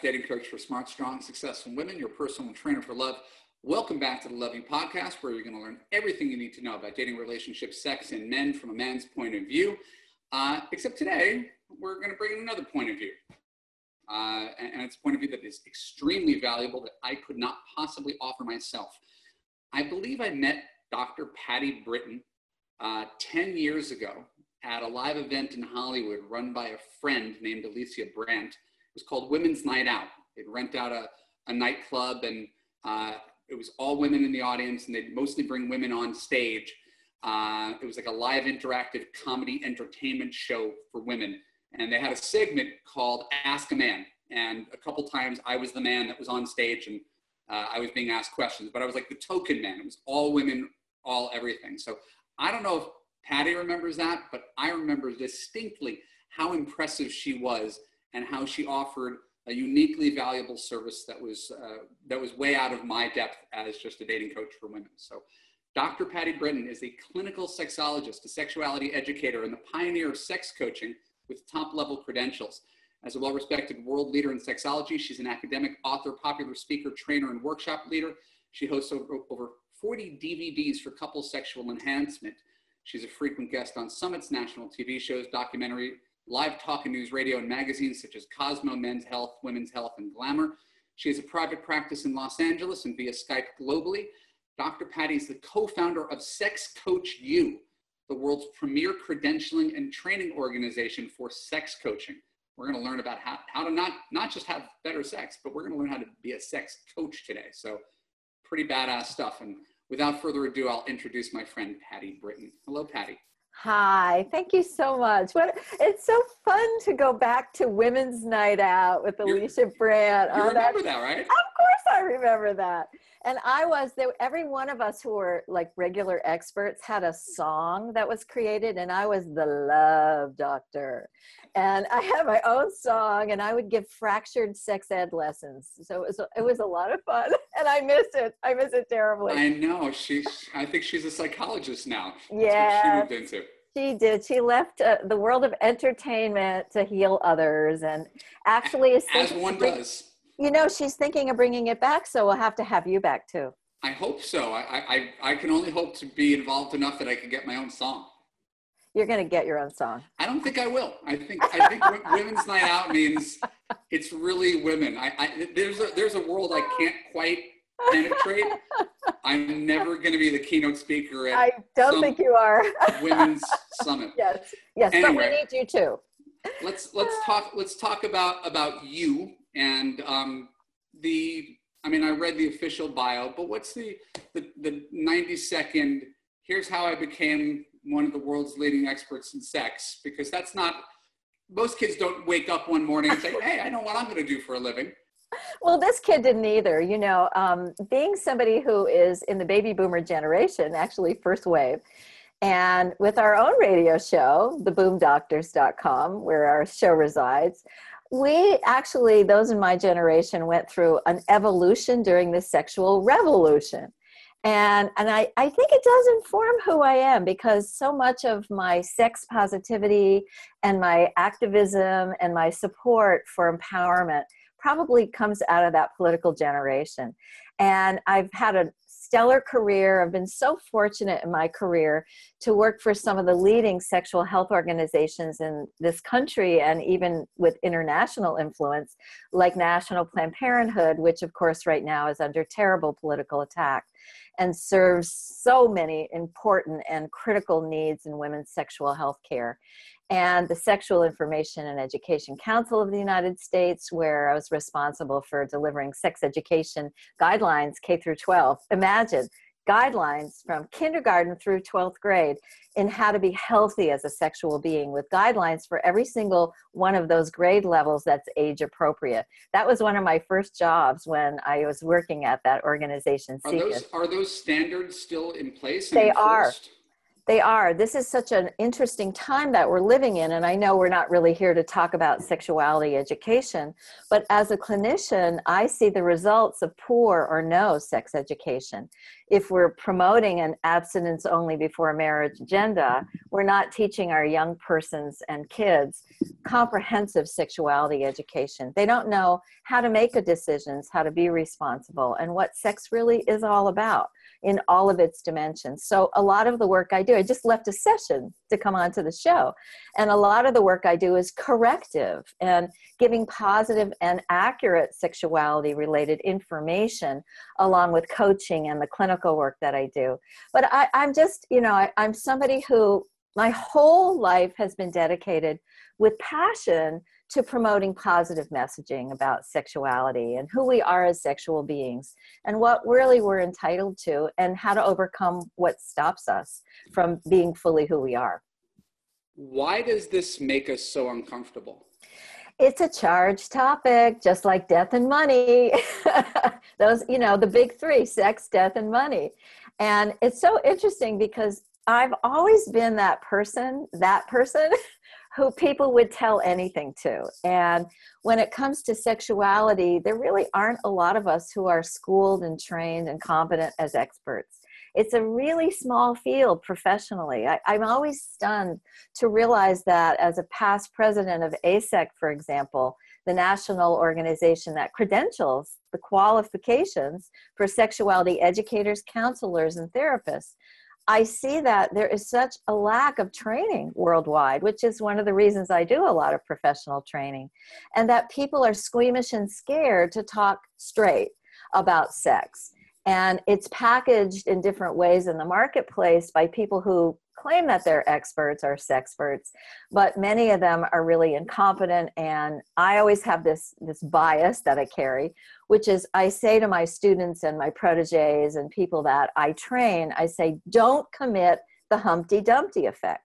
Dating coach for smart, strong, successful women, your personal trainer for love. Welcome back to the You Podcast, where you're going to learn everything you need to know about dating, relationships, sex, and men from a man's point of view. Uh, except today, we're going to bring in another point of view. Uh, and, and it's a point of view that is extremely valuable that I could not possibly offer myself. I believe I met Dr. Patti Britton uh, 10 years ago at a live event in Hollywood run by a friend named Alicia Brandt. It was called Women's Night Out. They'd rent out a, a nightclub and uh, it was all women in the audience and they'd mostly bring women on stage. Uh, it was like a live interactive comedy entertainment show for women. And they had a segment called Ask a Man. And a couple times I was the man that was on stage and uh, I was being asked questions, but I was like the token man. It was all women, all everything. So I don't know if Patti remembers that, but I remember distinctly how impressive she was and how she offered a uniquely valuable service that was uh, that was way out of my depth as just a dating coach for women. So, Dr. Patti Britton is a clinical sexologist, a sexuality educator, and the pioneer of sex coaching with top-level credentials. As a well-respected world leader in sexology, she's an academic, author, popular speaker, trainer, and workshop leader. She hosts over 40 DVDs for couple sexual enhancement. She's a frequent guest on Summit's national TV shows, documentary, live talk and news radio and magazines such as Cosmo, Men's Health, Women's Health, and Glamour. She has a private practice in Los Angeles and via Skype globally. Dr. Patti is the co-founder of Sex Coach U, the world's premier credentialing and training organization for sex coaching. We're going to learn about how, how to not, not just have better sex, but we're going to learn how to be a sex coach today. So pretty badass stuff. And without further ado, I'll introduce my friend Patti Britton. Hello, Patti. Hi, thank you so much. What it's so fun to go back to Women's Night Out with Alicia You're, Brandt. You oh, remember that, right? Of course, I remember that. And I was there. Every one of us who were like regular experts had a song that was created, and I was the love doctor. And I had my own song, and I would give fractured sex ed lessons. So it was it was a lot of fun, and I miss it. I miss it terribly. I know. She's. I think she's a psychologist now. Yeah. she moved into. She did. She left uh, the world of entertainment to heal others, and actually, as one does you know, she's thinking of bringing it back, so we'll have to have you back too. I hope so. I, I, I can only hope to be involved enough that I can get my own song. You're going to get your own song. I don't think I will. I think I think Women's Night Out means it's really women. I, I there's a there's a world I can't quite penetrate. I'm never going to be the keynote speaker at. I don't think you are. women's summit. Yes, yes, anyway, but we need you too. Let's let's talk let's talk about about you and um, the, I mean, I read the official bio, but what's the, the, the 90 second, here's how I became one of the world's leading experts in sex, because that's not, most kids don't wake up one morning and say, hey, I know what I'm going to do for a living. Well, this kid didn't either. You know, um, being somebody who is in the baby boomer generation, actually first wave, and with our own radio show, theboomdoctors.com, where our show resides, we actually, those in my generation, went through an evolution during the sexual revolution. And, and I, I think it does inform who I am because so much of my sex positivity and my activism and my support for empowerment probably comes out of that political generation. And I've had a stellar career. I've been so fortunate in my career to work for some of the leading sexual health organizations in this country and even with international influence, like National Planned Parenthood, which, of course, right now is under terrible political attack and serves so many important and critical needs in women's sexual health care and the Sexual Information and Education Council of the United States, where I was responsible for delivering sex education guidelines K through 12. Imagine guidelines from kindergarten through 12th grade in how to be healthy as a sexual being with guidelines for every single one of those grade levels that's age appropriate. That was one of my first jobs when I was working at that organization. Are those, are those standards still in place? They are They are. This is such an interesting time that we're living in. And I know we're not really here to talk about sexuality education, but as a clinician, I see the results of poor or no sex education. If we're promoting an abstinence only before marriage agenda, we're not teaching our young persons and kids comprehensive sexuality education. They don't know how to make decisions, how to be responsible, and what sex really is all about in all of its dimensions. So a lot of the work I do, I just left a session to come onto the show. And a lot of the work I do is corrective and giving positive and accurate sexuality related information along with coaching and the clinical work that I do. But I, am just, you know, I, I'm somebody who my whole life has been dedicated with passion to promoting positive messaging about sexuality and who we are as sexual beings and what really we're entitled to and how to overcome what stops us from being fully who we are. Why does this make us so uncomfortable? It's a charged topic, just like death and money. Those, you know, the big three sex, death, and money. And it's so interesting because I've always been that person, that person who people would tell anything to. And when it comes to sexuality, there really aren't a lot of us who are schooled and trained and competent as experts. It's a really small field professionally. I, am always stunned to realize that as a past president of AASECT, for example, the national organization that credentials the qualifications for sexuality educators, counselors, and therapists. I see that there is such a lack of training worldwide, which is one of the reasons I do a lot of professional training, and that people are squeamish and scared to talk straight about sex. And it's packaged in different ways in the marketplace by people who claim that they're experts or sexperts, but many of them are really incompetent. And I always have this, this bias that I carry, which is I say to my students and my proteges and people that I train, I say, don't commit the Humpty Dumpty effect.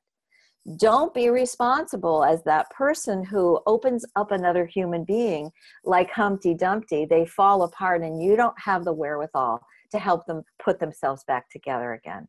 Don't be responsible as that person who opens up another human being like Humpty Dumpty. They fall apart and you don't have the wherewithal to help them put themselves back together again.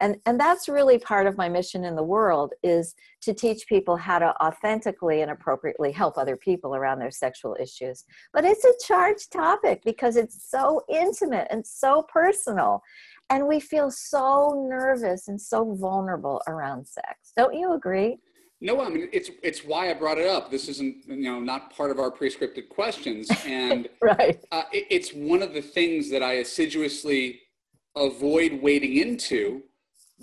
And and that's really part of my mission in the world is to teach people how to authentically and appropriately help other people around their sexual issues. But it's a charged topic because it's so intimate and so personal and we feel so nervous and so vulnerable around sex. Don't you agree no, I mean it's it's why I brought it up. This isn't you know not part of our pre-scripted questions, and right. Uh, it, it's one of the things that I assiduously avoid wading into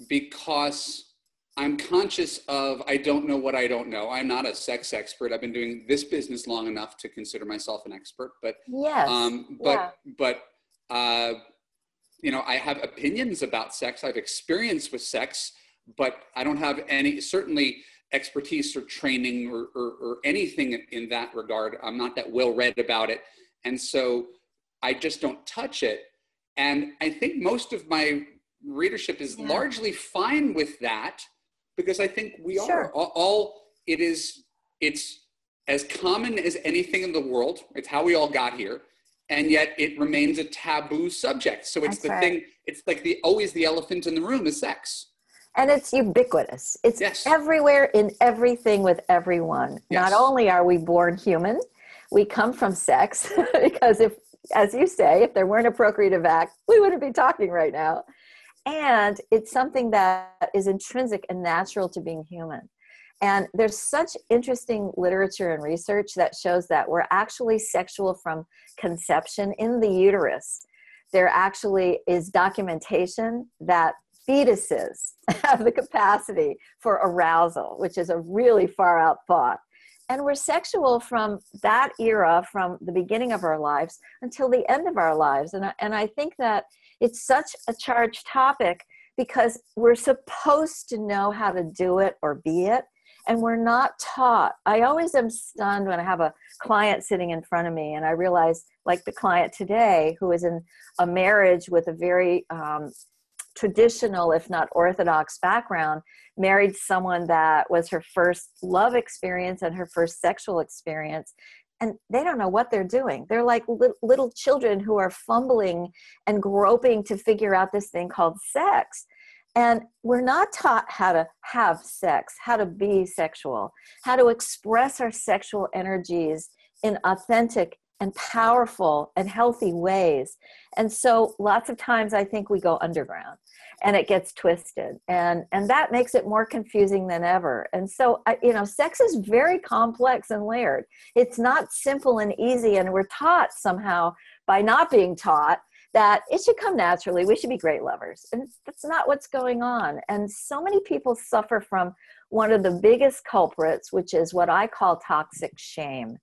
because I'm conscious of I don't know what I don't know. I'm not a sex expert. I've been doing this business long enough to consider myself an expert, but yes, um, but yeah. but uh, you know, I have opinions about sex. I've experience with sex, but I don't have any certainly expertise or training or, or, or anything in that regard. I'm not that well read about it, and so I just don't touch it. And I think most of my readership is yeah. largely fine with that because I think we sure. are all, all, it is it's as common as anything in the world. It's how we all got here, and yet it remains a taboo subject. So it's That's the right. thing. It's like the always the elephant in the room is sex. And it's ubiquitous. It's yes. everywhere in everything with everyone. Yes. Not only are we born human, we come from sex because if as you say, if there weren't a procreative act, we wouldn't be talking right now and it's something that is intrinsic and natural to being human and there's such interesting literature and research that shows that we're actually sexual from conception in the uterus there actually is documentation that fetuses have the capacity for arousal which is a really far out thought. And we're sexual from that era from the beginning of our lives until the end of our lives. And I, and I think that it's such a charged topic because we're supposed to know how to do it or be it and we're not taught. I always am stunned when i have a client sitting in front of me and i realize like the client today who is in a marriage with a very um, traditional if not orthodox background married someone that was her first love experience and her first sexual experience and they don't know what they're doing. They're like little children who are fumbling and groping to figure out this thing called sex. And we're not taught how to have sex, how to be sexual, how to express our sexual energies in authentic and powerful and healthy ways. And so lots of times I think we go underground and it gets twisted and and that makes it more confusing than ever. And so you know sex is very complex and layered. It's not simple and easy and we're taught somehow by not being taught that it should come naturally. We should be great lovers. And that's not what's going on. And so many people suffer from one of the biggest culprits, which is what I call toxic shame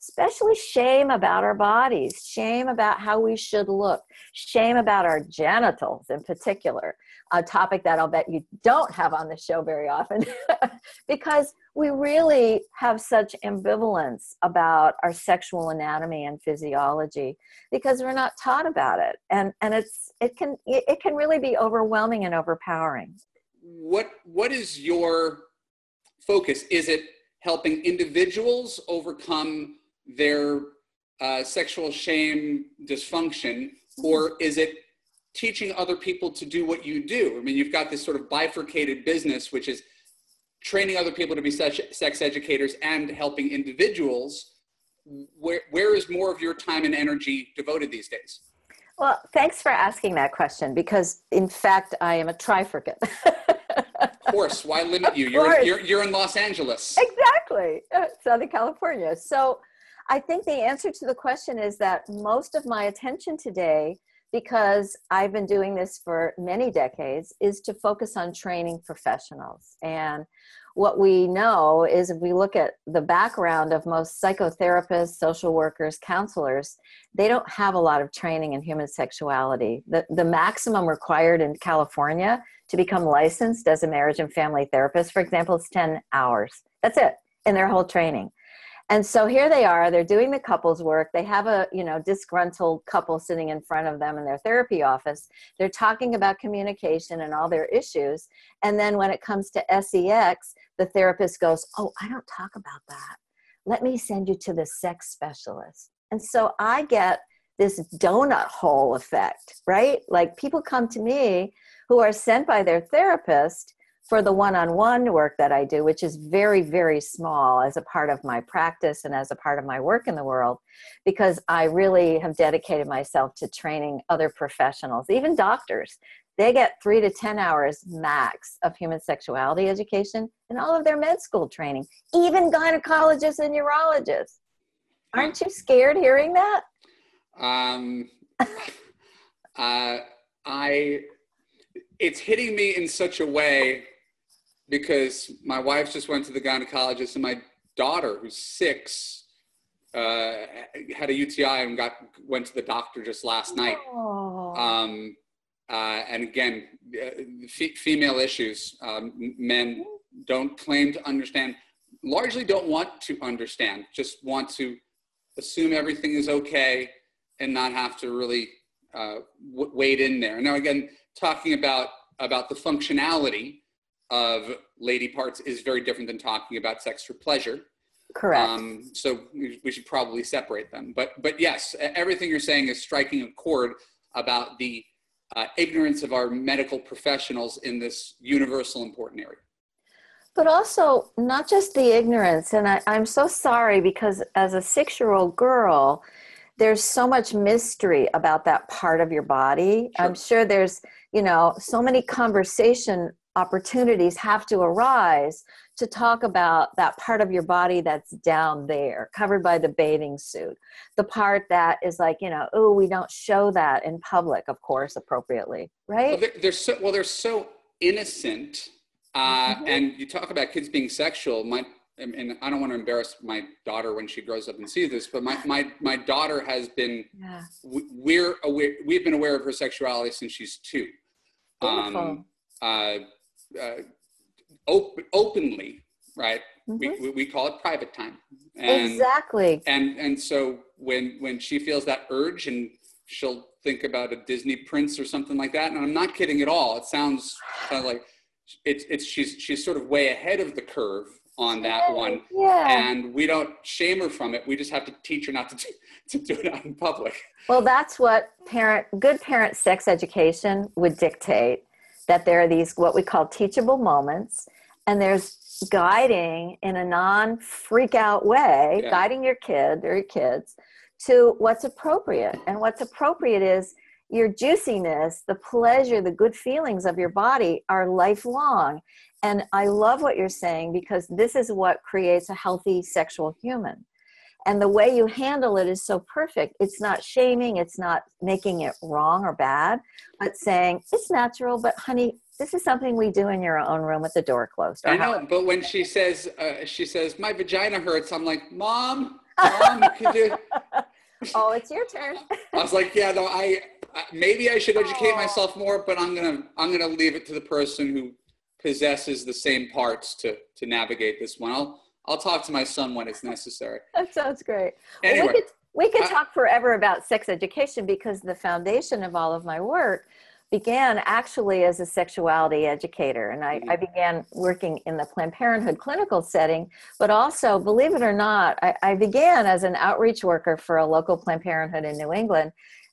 especially shame about our bodies, shame about how we should look, shame about our genitals in particular, a topic that I'll bet you don't have on the show very often, because we really have such ambivalence about our sexual anatomy and physiology because we're not taught about it. And and it's it can it can really be overwhelming and overpowering. What what is your focus? Is it helping individuals overcome their uh, sexual shame dysfunction, or is it teaching other people to do what you do? I mean, you've got this sort of bifurcated business, which is training other people to be sex, sex educators and helping individuals. Where, where is more of your time and energy devoted these days? Well, thanks for asking that question because, in fact, I am a trifurcate. of course. Why limit you? You're, you're, you're in Los Angeles. Exactly. Uh, Southern California. So, I think the answer to the question is that most of my attention today, because I've been doing this for many decades, is to focus on training professionals. And what we know is if we look at the background of most psychotherapists, social workers, counselors, they don't have a lot of training in human sexuality. The, the maximum required in California to become licensed as a marriage and family therapist, for example, is 10 hours. That's it in their whole training and so here they are they're doing the couples work they have a you know disgruntled couple sitting in front of them in their therapy office they're talking about communication and all their issues and then when it comes to sex the therapist goes oh i don't talk about that. Let me send you to the sex specialist. And so i get this donut hole effect right? Like people come to me who are sent by their therapist for the one-on-one work that I do, which is very, very small as a part of my practice and as a part of my work in the world, because I really have dedicated myself to training other professionals, even doctors. They get three to 10 hours max of human sexuality education in all of their med school training, even gynecologists and urologists. Aren't you scared hearing that? Um, uh, I, it's hitting me in such a way because my wife just went to the gynecologist and my daughter who's six uh, had a UTI and got went to the doctor just last night. Um, uh, and again, uh, f- female issues, um, men don't claim to understand, largely don't want to understand, just want to assume everything is okay and not have to really uh, w- wade in there. Now, again, talking about about the functionality of lady parts is very different than talking about sex for pleasure. Correct. Um, so we should probably separate them. But but yes, everything you're saying is striking a chord about the uh, ignorance of our medical professionals in this universal important area. But also not just the ignorance, and I, I'm so sorry because as a six-year-old girl, there's so much mystery about that part of your body. Sure. I'm sure there's, you know, so many conversation opportunities have to arise to talk about that part of your body that's down there, covered by the bathing suit. The part that is like, you know, oh, we don't show that in public, of course, appropriately, right? Well, they're, they're so well, they're so innocent. Uh, mm-hmm. And you talk about kids being sexual. My and I don't want to embarrass my daughter when she grows up and sees this, but my my my daughter has been yeah. we're aware we've been aware of her sexuality since she's two. Um, uh, uh, op- openly, right? Mm-hmm. We, we call it private time. And, exactly. And and so when when she feels that urge and she'll think about a Disney prince or something like that, and I'm not kidding at all. It sounds kind of like it's it's she's she's sort of way ahead of the curve on that yeah, one. Yeah. And we don't shame her from it. We just have to teach her not to do, to do it out in public. Well, that's what parent good parent sex education would dictate that there are these what we call teachable moments, and there's guiding in a non freak out way, Yeah. guiding your kid or your kids to what's appropriate. And what's appropriate is your juiciness, the pleasure, the good feelings of your body are lifelong. And I love what you're saying because this is what creates a healthy sexual human. And the way you handle it is so perfect. It's not shaming, it's not making it wrong or bad, but saying it's natural, but honey, this is something we do in your own room with the door closed. I know, but when she says uh, she says my vagina hurts, I'm like, mom, mom, could you? oh, it's your turn. I was like, yeah, no, I maybe I should educate myself more, but I'm gonna I'm gonna leave it to the person who possesses the same parts to to navigate this one. I'll I'll talk to my son when it's necessary. that sounds great. Well, Anyway, we could, we could I- talk forever about sex education because the foundation of all of my work began actually as a sexuality educator. And I, mm-hmm. I began working in the Planned Parenthood clinical setting, but also, believe it or not, I, I began as an outreach worker for a local Planned Parenthood in New England,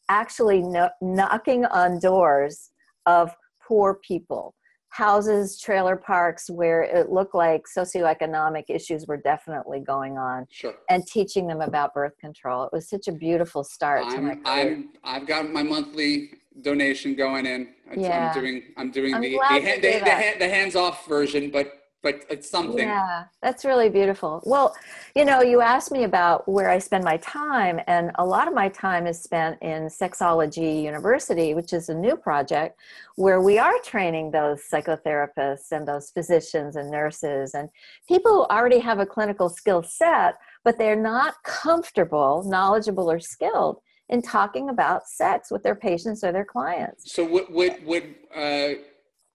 actually kno- knocking on doors of poor people. Houses, trailer parks, where it looked like socioeconomic issues were definitely going on sure. and teaching them about birth control. It was such a beautiful start I'm, career. I'm I've got my monthly donation going in. It's- Yeah. I'm doing I'm doing I'm the the, glad you hand, do the, the, the hands off version, but but it's something. Yeah, that's really beautiful. Well, you know, you asked me about where I spend my time, and a lot of my time is spent in Sexology University, which is a new project where we are training those psychotherapists and those physicians and nurses and people who already have a clinical skill set, but they're not comfortable, knowledgeable, or skilled in talking about sex with their patients or their clients. So would would would uh,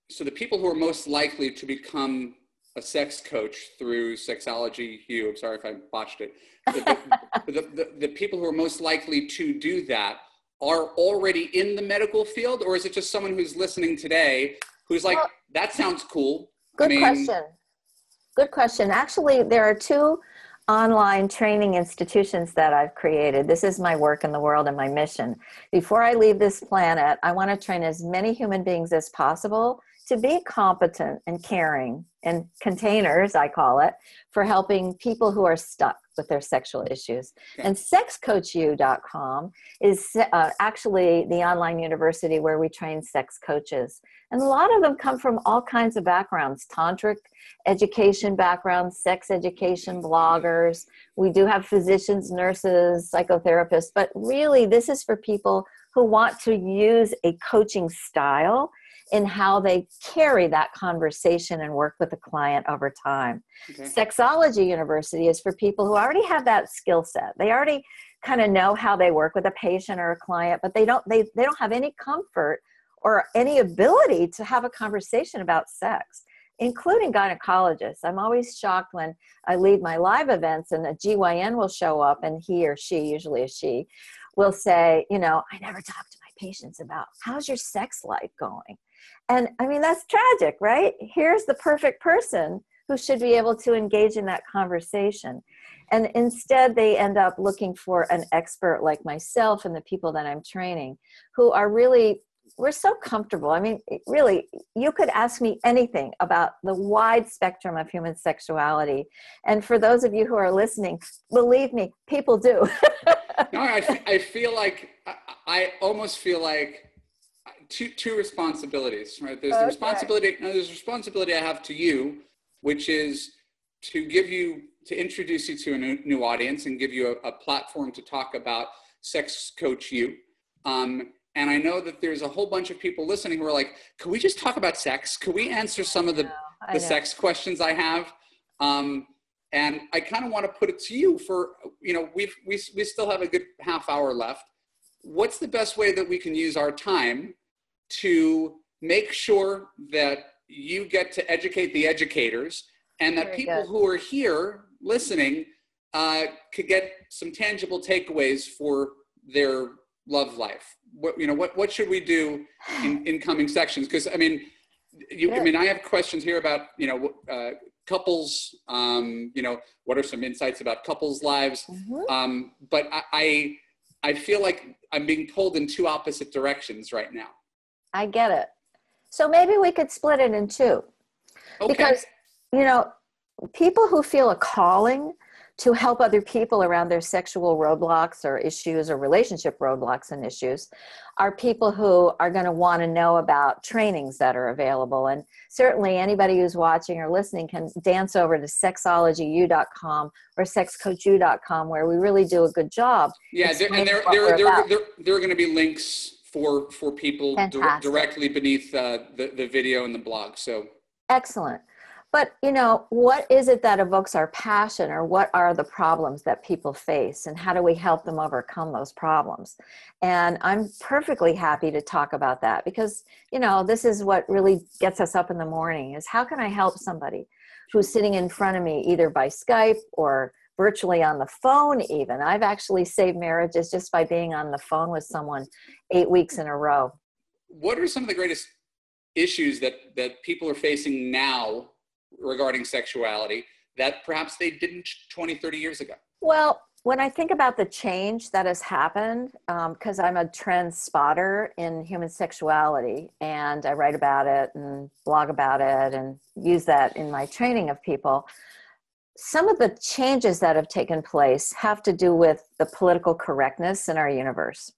so the people who are most likely to become a sex coach through Sexology i'm sorry if I botched it. The, the, the, the, people who are most likely to do that are already in the medical field, or is it just someone who's listening today who's like, Well- that sounds cool? I Good mean, question. Good question. Actually, there are two online training institutions that I've created. This is my work in the world and my mission. Before I leave this planet, I want to train as many human beings as possible to be competent and caring and containers, I call it, for helping people who are stuck with their sexual issues. Okay. And sexcoachu.com is uh, actually the online university where we train sex coaches. And a lot of them come from all kinds of backgrounds tantric education backgrounds, sex education bloggers. We do have physicians, nurses, psychotherapists, but really, this is for people who want to use a coaching style in how they carry that conversation and work with the client over time. Okay. Sexology University is for people who already have that skill set. They already kind of know how they work with a patient or a client, but they don't they, they don't have any comfort or any ability to have a conversation about sex, including gynecologists. I'm always shocked when I lead my live events and a GYN will show up and he or she, usually a she, will say, you know, I never talk to my patients about how's your sex life going. And I mean, that's tragic, right? Here's the perfect person who should be able to engage in that conversation. And instead, they end up looking for an expert like myself and the people that I'm training who are really, we're so comfortable. I mean, really, you could ask me anything about the wide spectrum of human sexuality. And for those of you who are listening, believe me, people do. no, I, I feel like I almost feel like two two responsibilities, right? There's the responsibility. No, there's a responsibility I have to you, which is to give you to introduce you to a new, new audience and give you a, a platform to talk about SexCoachU. Um, and I know that there's a whole bunch of people listening who are like, "Can we just talk about sex? Can we answer some of the the sex questions I have. Um, and I kind of want to put it to you for, you know, we've, we, we still have a good half hour left. What's the best way that we can use our time to make sure that you get to educate the educators and that Very people good. who are here listening uh, could get some tangible takeaways for their love life? What, you know, what, what should we do in, in coming sections? Because I mean, you, I mean, I have questions here about, you know, uh, couples, um, you know, what are some insights about couples' lives? Mhm. Um, but I, I, I feel like I'm being pulled in two opposite directions right now. I get it. So maybe we could split it in two. Okay. Because, you know, people who feel a calling to help other people around their sexual roadblocks or issues or relationship roadblocks and issues are people who are going to want to know about trainings that are available. And certainly anybody who's watching or listening can dance over to sexologyu.com or sexcoachu.com where we really do a good job. Yeah, there, and there, there, there, there, there are going to be links for for people dir- directly beneath uh, the the video and the blog. So Excellent. But, you know, what is it that evokes our passion or what are the problems that people face and how do we help them overcome those problems? And I'm perfectly happy to talk about that because, you know, this is what really gets us up in the morning is how can I help somebody who's sitting in front of me either by Skype or virtually on the phone even. I've actually saved marriages just by being on the phone with someone 8 weeks in a row. what are some of the greatest issues that that people are facing now regarding sexuality that perhaps they didn't 20 30 years ago Well, when I think about the change that has happened, um, because I'm a trend spotter in human sexuality and I write about it and blog about it and use that in my training of people, some of the changes that have taken place have to do with the political correctness in our universe.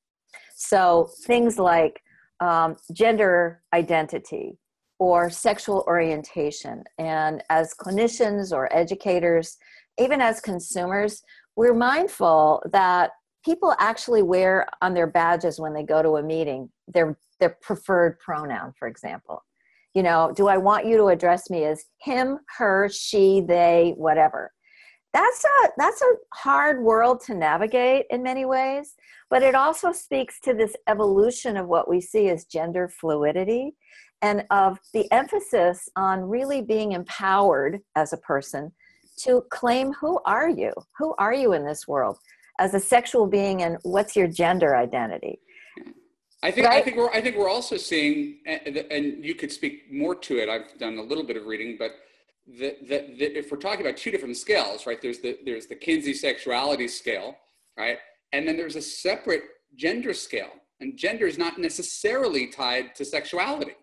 So things like um, gender identity or sexual orientation. And as clinicians or educators, even as consumers, we're mindful that people actually wear on their badges when they go to a meeting their their preferred pronoun for example you know do i want you to address me as him her she they whatever. That's a that's a hard world to navigate in many ways but it also speaks to this evolution of what we see as gender fluidity and of the emphasis on really being empowered as a person to claim who are you? Who are you in this world? As a sexual being and what's your gender identity I think I think we're I think we're also seeing, and you could speak more to it. I've done a little bit of reading, but that that if we're talking about two different scales, right? There's the there's the Kinsey sexuality scale, right? And then there's a separate gender scale, and gender is not necessarily tied to sexuality,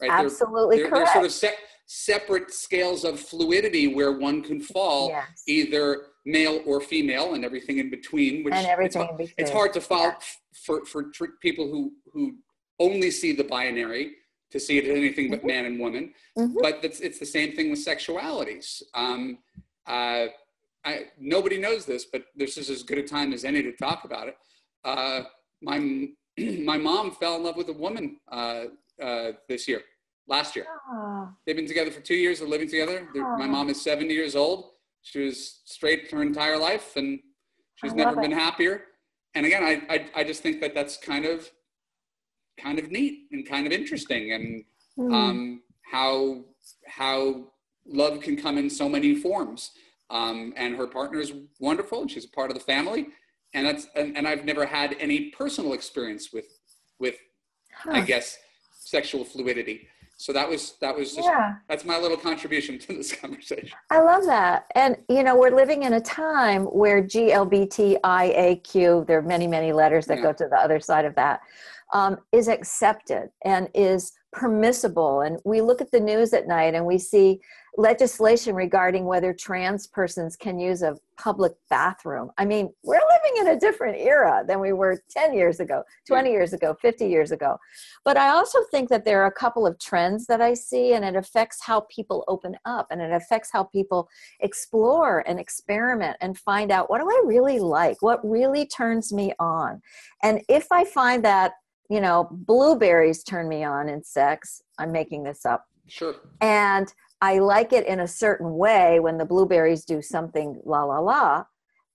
right? They're- absolutely they're, they're sort of se- separate scales of fluidity where one can fall yes. either male or female and everything in between. Which and it's in between it's hard to follow Yeah. f- for for people who who only see the binary to see it as anything but Mhm. man and woman Mhm. but it's, it's the same thing with sexualities um, uh, I, nobody knows this but this is as good a time as any to talk about it uh, my my mom fell in love with a woman uh, uh, this year last year Oh, they've been together for two years they're living together They're- my mom is 70 years old she was straight her entire life and she's never love been happier. And again I, I i just think that that's kind of kind of neat and kind of interesting and hmm. um how how love can come in so many forms. Um and her partner is wonderful and she's a part of the family. And that's and, and i've never had any personal experience with with i guess sexual fluidity so that was that was just yeah that's my little contribution to this conversation. I love that. And, you know, we're living in a time where GLBTIAQ, there are many, many letters that Yeah. go to the other side of that, um, is accepted and is permissible. And we look at the news at night and we see legislation regarding whether trans persons can use a public bathroom. I mean, we're living in a different era than we were 10 years ago, 20 years ago, 50 years ago. But I also think that there are a couple of trends that I see, and it affects how people open up and it affects how people explore and experiment and find out what do I really like? What really turns me on? And if I find that, you know, blueberries turn me on in sex, I'm making this up, Sure. and I like it in a certain way when the blueberries do something la la la,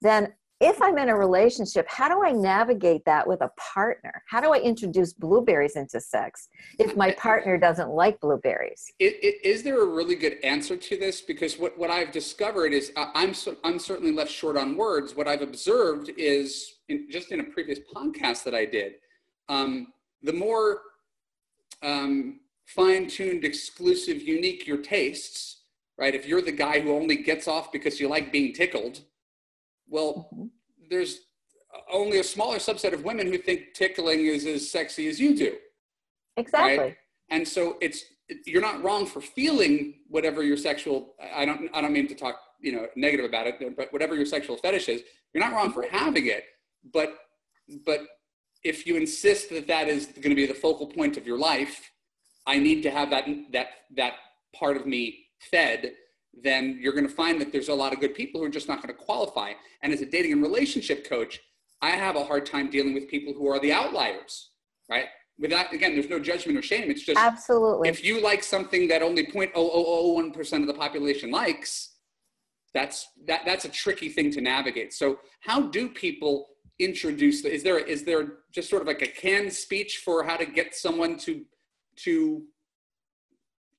then if I'm in a relationship, how do I navigate that with a partner? How do I introduce blueberries into sex if my partner doesn't like blueberries? Is there a really good answer to this? Because what, what I've discovered is I'm I'm certainly left short on words. What I've observed is in, just in a previous podcast that I did, um, the more um, fine-tuned, exclusive, unique your tastes, right? If you're the guy who only gets off because you like being tickled, well, mm-hmm. there's only a smaller subset of women who think tickling is as sexy as you do. Exactly. and so it's you're not wrong for feeling whatever your sexual i don't i don't mean to talk you know negative about it but whatever your sexual fetish is you're not wrong for mm-hmm. having it but but if you insist that that is going to be the focal point of your life i need to have that that that part of me fed then you're going to find that there's a lot of good people who are just not going to qualify. And as a dating and relationship coach i have a hard time dealing with people who are the outliers right? Without again there's no judgment or shame. It's just absolutely. if you like something that only 0.0001% of the population likes that's that that's a tricky thing to navigate. So how do people introduce The, is there is there just sort of like a canned speech for how to get someone to to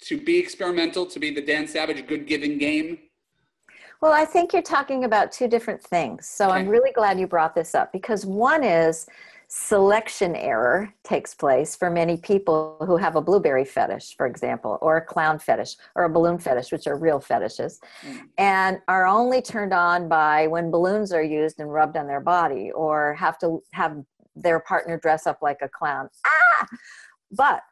to be experimental to be the dan savage good giving game well i think you're talking about two different things so okay. i'm really glad you brought this up because one is selection error takes place for many people who have a blueberry fetish, for example, or a clown fetish, or a balloon fetish, which are real fetishes, mm. and are only turned on by when balloons are used and rubbed on their body, or have to have their partner dress up like a clown. Ah! But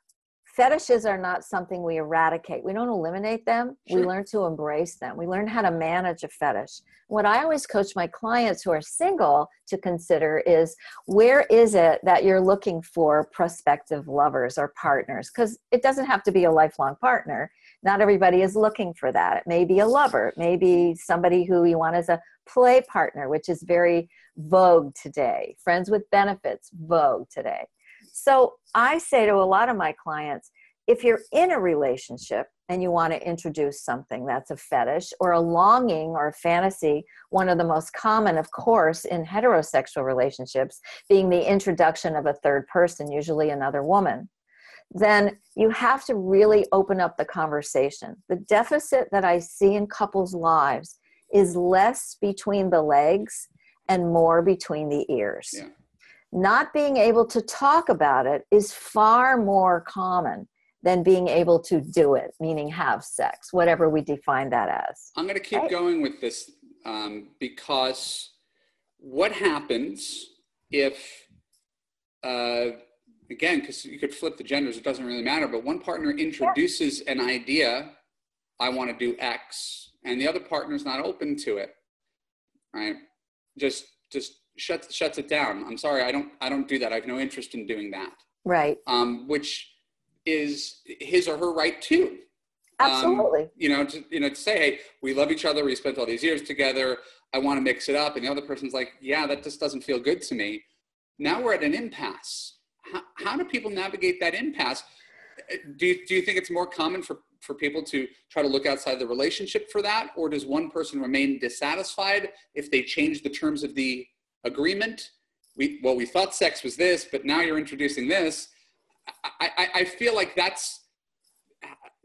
fetishes are not something we eradicate. We don't eliminate them. Sure. We learn to embrace them. We learn how to manage a fetish. What I always coach my clients who are single to consider is where is it that you're looking for prospective lovers or partners? Because it doesn't have to be a lifelong partner. Not everybody is looking for that. It may be a lover, it may be somebody who you want as a play partner, which is very vogue today. Friends with benefits, vogue today so I say to a lot of my clients if you're in a relationship and you want to introduce something that's a fetish or a longing or a fantasy, one of the most common, of course, in heterosexual relationships being the introduction of a third person, usually another woman, then you have to really open up the conversation. The deficit that I see in couples' lives is less between the legs and more between the ears. Yeah not being able to talk about it is far more common than being able to do it, meaning have sex, whatever we define that as. I'm going to keep right? going with this um, because what happens if, uh, again, because you could flip the genders, it doesn't really matter, but one partner introduces yeah. an idea, I want to do X, and the other partner is not open to it, right? Just, just shuts shuts it down. I'm sorry, I don't I don't do that. I have no interest in doing that. Right. Um, which is his or her right too. Um, Absolutely. Um, you know, to you know, to say, hey, we love each other. We spent all these years together. I want to mix it up, and the other person's like, yeah, that just doesn't feel good to me. Now we're at an impasse. How, how do people navigate that impasse? Do you, do you think it's more common for, for people to try to look outside the relationship for that? Or does one person remain dissatisfied if they change the terms of the agreement. We, well, we thought sex was this, but now you're introducing this. I, I, I feel like that's,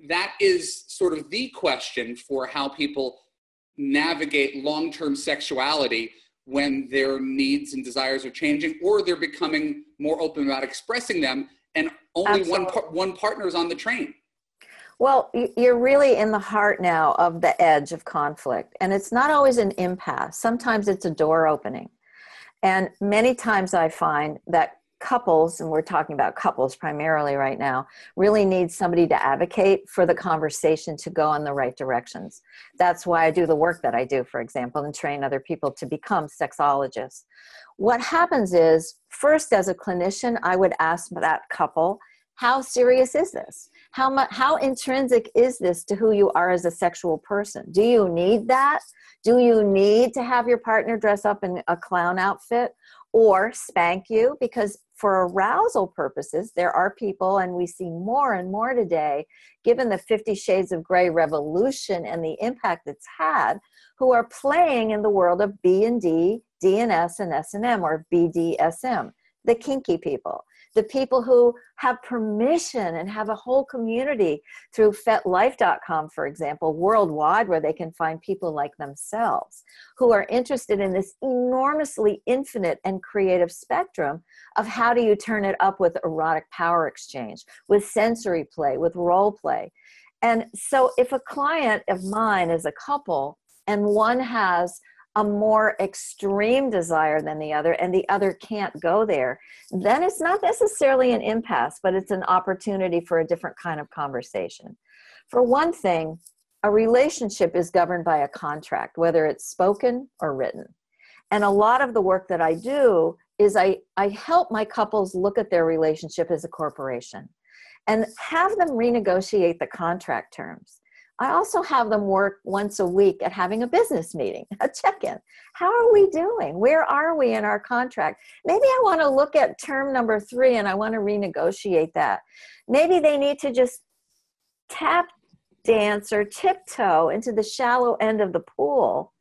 that is sort of the question for how people navigate long-term sexuality when their needs and desires are changing or they're becoming more open about expressing them and only Absolutely. one par- one partner is on the train well you're really in the heart now of the edge of conflict and it's not always an impasse sometimes it's a door opening and many times I find that couples, and we're talking about couples primarily right now, really need somebody to advocate for the conversation to go in the right directions. That's why I do the work that I do, for example, and train other people to become sexologists. What happens is, first, as a clinician, I would ask that couple, how serious is this? How much how intrinsic is this to who you are as a sexual person? Do you need that? Do you need to have your partner dress up in a clown outfit or spank you? Because for arousal purposes, there are people, and we see more and more today, given the 50 Shades of Grey revolution and the impact it's had, who are playing in the world of B and D, DNS, and S&M, or BDSM, the kinky people the people who have permission and have a whole community through fetlife.com for example worldwide where they can find people like themselves who are interested in this enormously infinite and creative spectrum of how do you turn it up with erotic power exchange with sensory play with role play. And so if a client of mine is a couple and one has a more extreme desire than the other and the other can't go there, then it's not necessarily an impasse, but it's an opportunity for a different kind of conversation. For one thing, a relationship is governed by a contract, whether it's spoken or written. And a lot of the work that I do is I, I help my couples look at their relationship as a corporation and have them renegotiate the contract terms. I also have them work once a week at having a business meeting, a check in. How are we doing? Where are we in our contract? Maybe I want to look at term number three and I want to renegotiate that. Maybe they need to just tap dance or tiptoe into the shallow end of the pool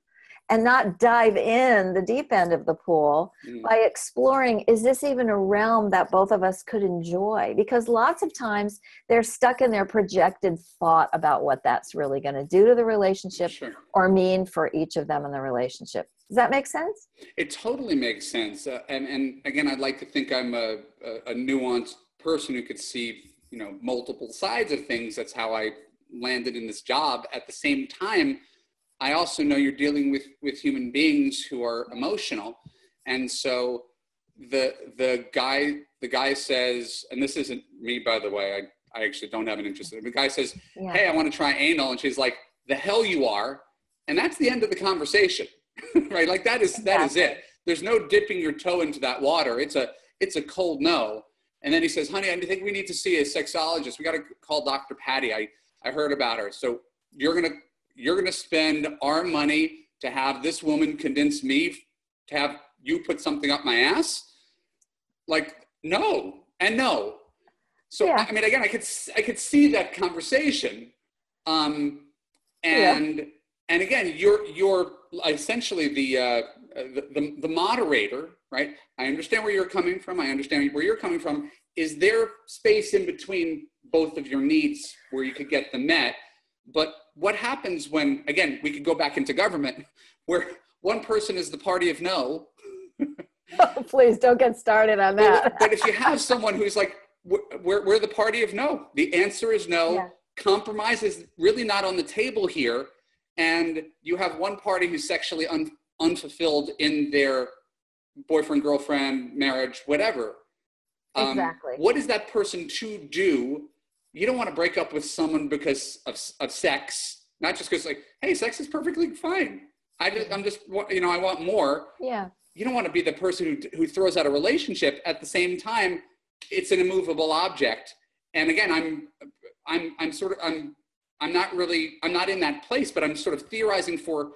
and not dive in the deep end of the pool mm. by exploring is this even a realm that both of us could enjoy? Because lots of times they're stuck in their projected thought about what that's really going to do to the relationship sure. or mean for each of them in the relationship. Does that make sense? It totally makes sense uh, and, and again i'd like to think i'm a, a, a nuanced person who could see you know multiple sides of things. That's how i landed in this job. At the same time I also know you're dealing with with human beings who are emotional, and so the the guy the guy says, and this isn't me by the way. I I actually don't have an interest in it. The guy says, yeah. "Hey, I want to try anal," and she's like, "The hell you are," and that's the end of the conversation, right? Like that is that is it. There's no dipping your toe into that water. It's a it's a cold no. And then he says, "Honey, I think we need to see a sexologist. We got to call Dr. Patti. I I heard about her. So you're gonna you're going to spend our money to have this woman convince me to have you put something up my ass? Like no and no. So yeah. i mean again i could i could see that conversation um and yeah. and again you're you're essentially the, uh, the, the the moderator right? I understand where you're coming from. I understand where you're coming from. Is there space in between both of your needs where you could get them met but what happens when, again, we could go back into government where one person is the party of no. oh, please don't get started on that. but, if you have someone who's like, we're, we're the party of no, the answer is no. Yeah. Compromise is really not on the table here. And you have one party who's sexually un, unfulfilled in their boyfriend, girlfriend, marriage, whatever. Um, exactly. What is that person to do you don't want to break up with someone because of, of sex, not just because like, hey, sex is perfectly fine. I just, I'm just, you know, I want more. Yeah. You don't want to be the person who, who throws out a relationship at the same time. It's an immovable object. And again, I'm, I'm, I'm sort of, I'm, I'm not really, I'm not in that place, but I'm sort of theorizing for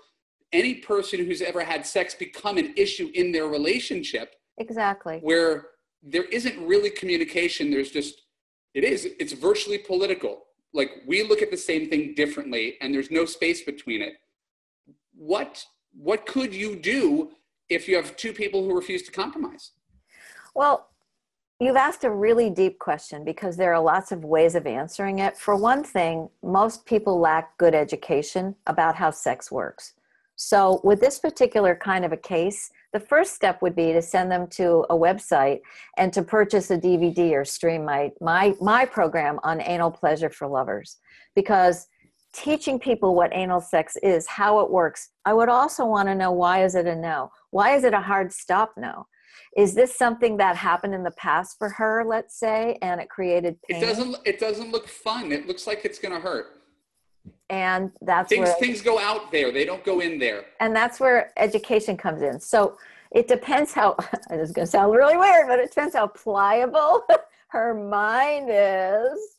any person who's ever had sex become an issue in their relationship. Exactly. Where there isn't really communication. There's just it is. It's virtually political. Like we look at the same thing differently, and there's no space between it. What what could you do if you have two people who refuse to compromise? Well, You've asked a really deep question because there are lots of ways of answering it. For one thing, most people lack good education about how sex works. So, with this particular kind of a case, the first step would be to send them to a website and to purchase a DVD or stream my my my program on anal pleasure for lovers because teaching people what anal sex is, how it works. I would also want to know why is it a no? Why is it a hard stop no? Is this something that happened in the past for her, let's say, and it created pain? It doesn't it doesn't look fun. It looks like it's going to hurt and that's things where, things go out there. They don't go in there. And that's where education comes in. So it depends how it's going to sound really weird but it depends how pliable her mind is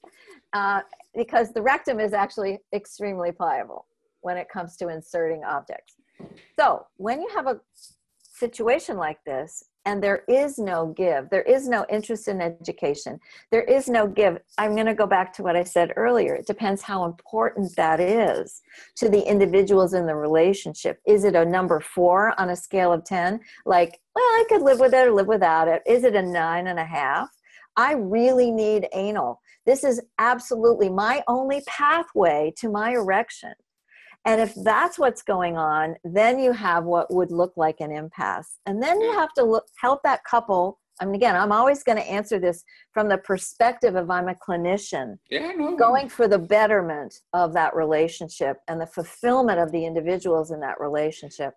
uh, because the rectum is actually extremely pliable when it comes to inserting objects. So when you have a situation like this and there is no give. There is no interest in education. There is no give. I'm going to go back to what i said earlier. It depends how important that is to the individuals in the relationship. Is it a number four on a scale of 10 like well i could live with it or live without it. Is it a nine and a half? I really need anal. This is absolutely my only pathway to my erection and if that's what's going on, then you have what would look like an impasse. And then you have to look, help that couple I mean, again, I'm always going to answer this from the perspective of I'm a clinician. Yeah. Going for the betterment of that relationship and the fulfillment of the individuals in that relationship.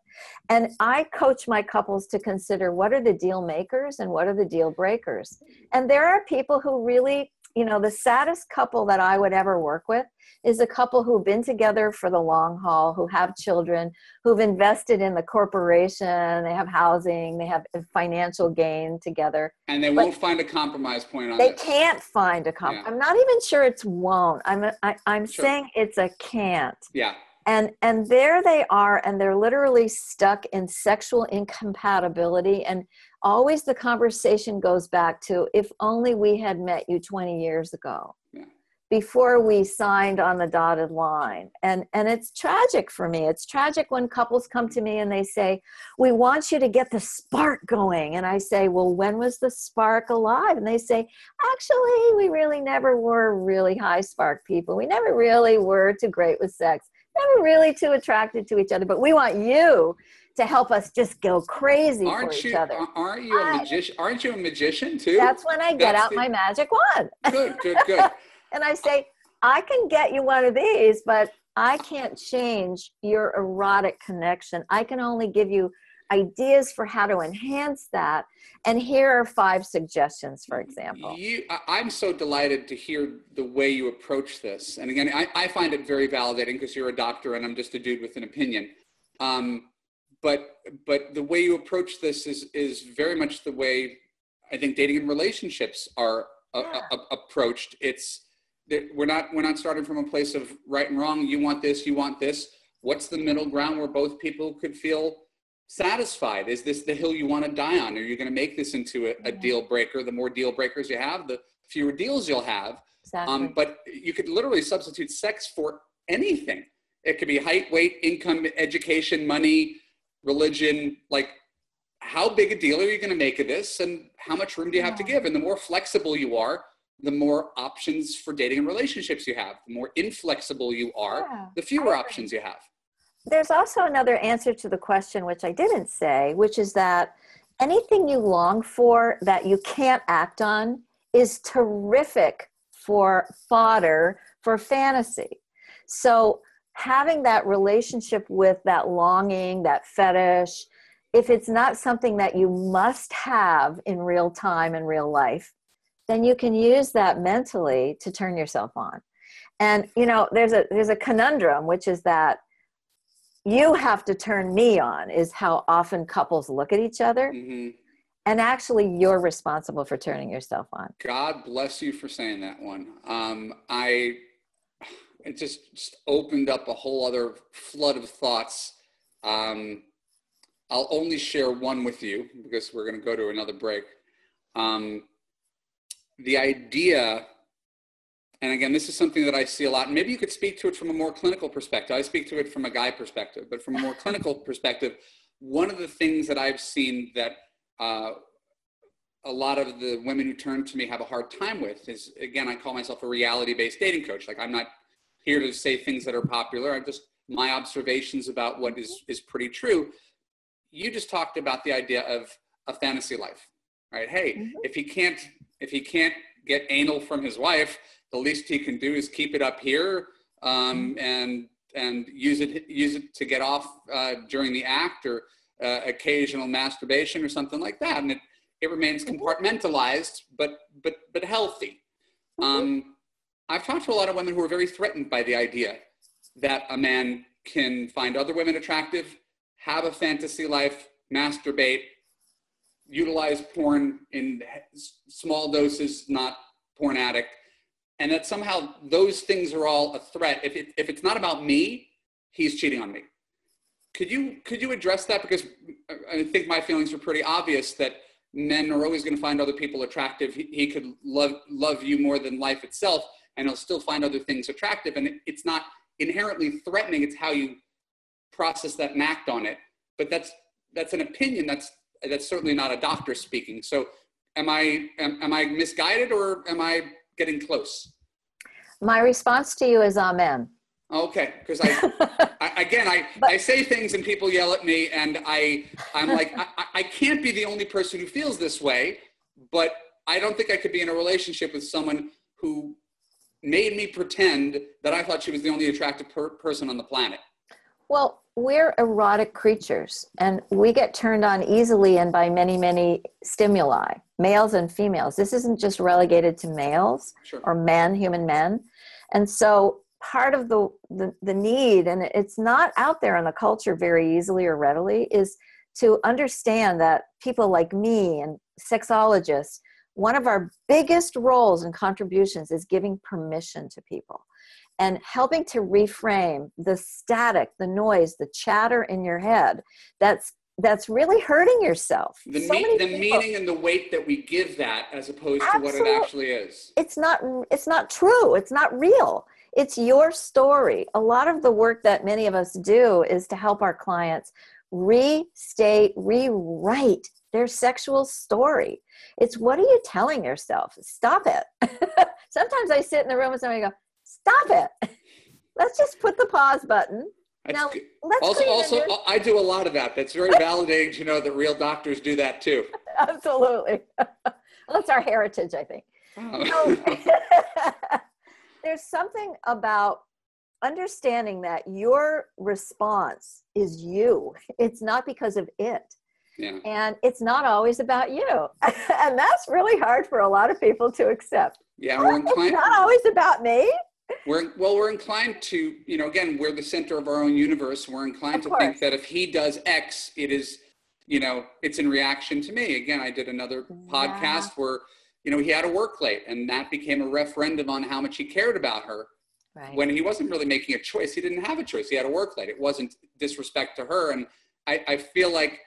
And I coach my couples to consider what are the deal makers and what are the deal breakers. And there are people who really you know, the saddest couple that I would ever work with is a couple who've been together for the long haul, who have children, who've invested in the corporation, they have housing, they have financial gain together. And they won't find a compromise point on They this. can't find a compromise. Yeah. I'm not even sure it's won't. I'm a, I, I'm Sure. saying it's a can't. Yeah. And and there they are and they're literally stuck in sexual incompatibility and always the conversation goes back to if only we had met you 20 years ago Yeah. before we signed on the dotted line. And and it's tragic for me. It's tragic when couples come to me and they say we want you to get the spark going. And i say well when was the spark alive? And they say actually we really never were really high spark people. We never really were too great with sex never really too attracted to each other but we want you to help us just go crazy for Aren't each you other aren't you a magician? Aren't you a magician too? that's when i get That's out the- my magic wand good, good, good. and I say, I can get you one of these, but I can't change your erotic connection. I can only give you ideas for how to enhance that. And here are five suggestions, for example. You, I, I'm so delighted to hear the way you approach this. And again, I, I find it very validating because you're a doctor and I'm just a dude with an opinion. Um, but but the way you approach this is is very much the way I think dating and relationships are Yeah. uh, approached. It's we're not we're not starting from a place of right and wrong. You want this, you want this. What's the middle ground where both people could feel satisfied? Is this the hill you want to die on? Are you going to make this into a, a deal breaker? The more deal breakers you have, the fewer deals you'll have. Exactly. Um, but you could literally substitute sex for anything. It could be height, weight, income, education, money, religion. Like, how big a deal are you going to make of this, and how much room do you have to give? And the more flexible you are, the more options for dating and relationships you have. The more inflexible you are, Yeah, the fewer options you have. There's also another answer to the question, which I didn't say, which is that anything you long for that you can't act on is terrific for fodder for fantasy. So, having that relationship with that longing, that fetish, if it's not something that you must have in real time in real life, then you can use that mentally to turn yourself on. And you know, there's a there's a conundrum, which is that you have to turn me on is how often couples look at each other hmm and actually you're responsible for turning yourself on God bless you for saying that one. Um, I it just, just opened up a whole other flood of thoughts. Um, I'll only share one with you because we're going to go to another break. Um, the idea, and again, this is something that I see a lot. Maybe you could speak to it from a more clinical perspective. I speak to it from a guy perspective, but from a more clinical perspective, one of the things that I've seen that uh, a lot of the women who turn to me have a hard time with is again i call myself a reality based dating coach like i'm not here to say things that are popular. I'm just my observations about what is is pretty true. You just talked about the idea of a fantasy life right? Hey Mhm. if he can't if he can't get anal from his wife the least he can do is keep it up here um, and and use it use it to get off uh, during the act or uh, occasional masturbation or something like that. And it it remains compartmentalized but but but healthy. Um, i've talked to a lot of women who are very threatened by the idea that a man can find other women attractive have a fantasy life masturbate utilize porn in small doses not porn addict and that somehow those things are all a threat. If, it, if it's not about me he's cheating on me. Could you could you address that? Because uh, I think my feelings are pretty obvious that men are always going to find other people attractive. He, he could love love you more than life itself, and he'll still find other things attractive. And it, it's not inherently threatening. It's how you process that and act on it. But that's that's an opinion. That's that's certainly not a doctor speaking. So, am I am, am I misguided or am I getting close? my response to you is amen Okay, because I, I again I, But- I say things and people yell at me and I I'm like I, I- I can't be the only person who feels this way. but I don't think I could be in a relationship with someone who made me pretend that I thought she was the only attractive per- person on the planet. Well, we're erotic creatures and we get turned on easily and by many, many stimuli, males and females. This isn't just relegated to males Sure. or men, human men. And so part of the, the, the need, and it's not out there in the culture very easily or readily, is to understand that people like me and sexologists, one of our biggest roles and contributions is giving permission to people and helping to reframe the static, the noise, the chatter in your head that's that's really hurting yourself. The, So me- the meaning and the weight that we give that as opposed to what it actually is. it's not it's not true it's not real it's your story a lot of the work that many of us do is to help our clients restate rewrite their sexual story it's what are you telling yourself stop it sometimes i sit in the room with somebody and go stop it let's just put the pause button That's Now, good. let's Also, also, new- I do a lot of that. That's very validating to know that real doctors do that too. absolutely that's our heritage i think oh. So, there's something about understanding that your response is you. It's not because of it. Yeah. And it's not always about you. and that's really hard for a lot of people to accept. Yeah, we're inclined. It's not always about me. We're well, we're inclined to, you know, again, we're the center of our own universe. We're inclined Of to think that if he does X, it is, you know, it's in reaction to me. Again, I did another podcast where, you know, he had to work late, and that became a referendum on how much he cared about her. Right. When he wasn't really making a choice, he didn't have a choice. He had to work late. It wasn't disrespect to her, and I, I feel like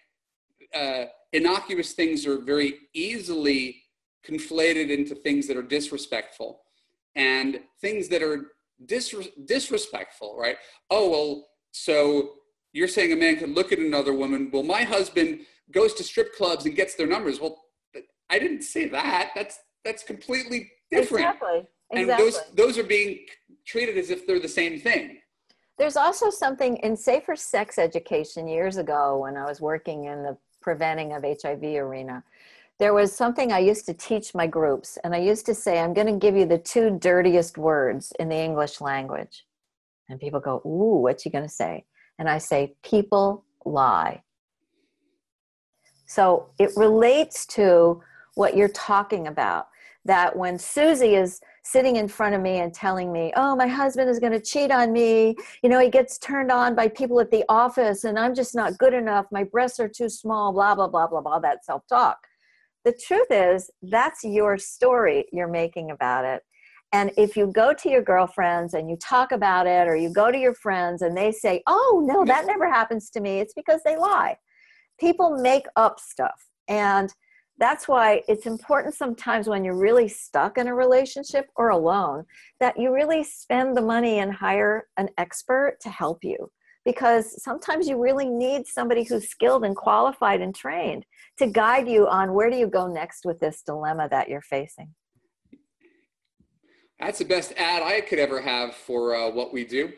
uh, innocuous things are very easily conflated into things that are disrespectful and things that are dis- disrespectful, right? Oh, well, so you're saying a man can look at another woman. Well, my husband goes to strip clubs and gets their numbers. Well, I didn't say that. That's that's completely different. Exactly. And Exactly. those those are being treated as if they're the same thing. There's also something in safer sex education years ago when I was working in the preventing of HIV arena. There was something I used to teach my groups, and I used to say, I'm going to give you the two dirtiest words in the English language. And people go, Ooh, what's you going to say? And I say, People lie. So it relates to what you're talking about. That when Susie is sitting in front of me and telling me, oh, my husband is going to cheat on me. You know, he gets turned on by people at the office and I'm just not good enough. My breasts are too small, blah, blah, blah, blah, blah, that self talk. The truth is, that's your story you're making about it. And if you go to your girlfriends and you talk about it, or you go to your friends and they say, oh, no, that never happens to me, it's because they lie. People make up stuff. And that's why it's important sometimes when you're really stuck in a relationship or alone that you really spend the money and hire an expert to help you because sometimes you really need somebody who's skilled and qualified and trained to guide you on where do you go next with this dilemma that you're facing That's the best ad I could ever have for uh, what we do.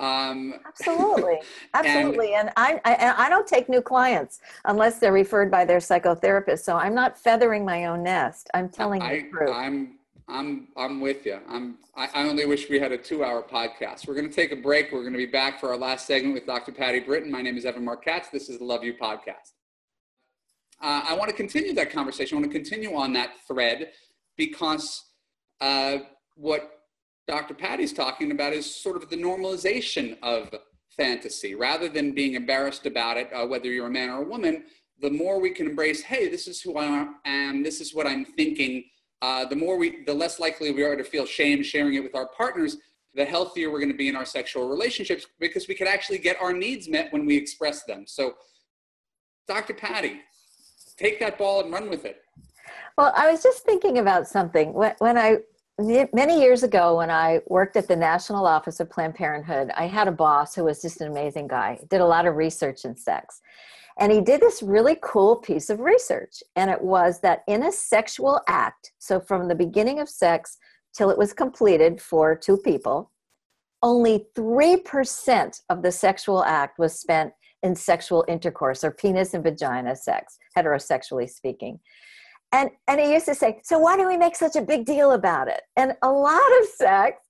Um, absolutely absolutely and, I, I and i don't take new clients unless they're referred by their psychotherapist so i'm not feathering my own nest i'm telling I, the truth I'm I'm I'm with you. I'm I, I only wish we had a two-hour podcast. We're going to take a break. We're going to be back for our last segment with Dr. Patti Britton. My name is Evan Marc Katz. This is the Love U podcast. Uh, I want to continue that conversation. I want to continue on that thread because uh, what Dr. Patti's talking about is sort of the normalization of fantasy. Rather than being embarrassed about it, uh, whether you're a man or a woman, the more we can embrace, hey, this is who I am, this is what I'm thinking, uh, the more we, the less likely we are to feel shame sharing it with our partners, the healthier we're going to be in our sexual relationships because we can actually get our needs met when we express them. So, Dr. Patti, take that ball and run with it. Well, I was just thinking about something when, when I many years ago when I worked at the National Office of Planned Parenthood, I had a boss who was just an amazing guy. Did a lot of research in sex. And he did this really cool piece of research and it was that in a sexual act, so from the beginning of sex till it was completed for two people, only 3% of the sexual act was spent in sexual intercourse or penis and vagina sex, heterosexually speaking And and he used to say, "So why do we make such a big deal about it?" And a lot of sex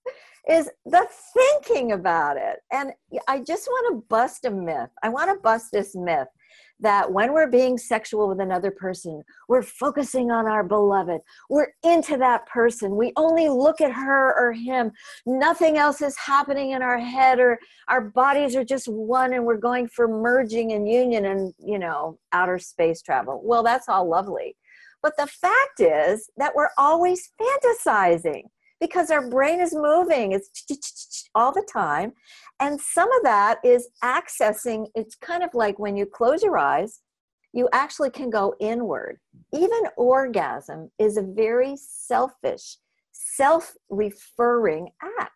is the thinking about it. And I just want to bust a myth. I want to bust this myth that when we're being sexual with another person, we're focusing on our beloved. We're into that person. We only look at her or him. Nothing else is happening in our head or our bodies are just one and we're going for merging and union and, you know, outer space travel. Well, that's all lovely. But the fact is that we're always fantasizing because our brain is moving it's all the time. And some of that is accessing it's kind of like when you close your eyes you actually can go inward. Even orgasm is a very selfish self-referring act.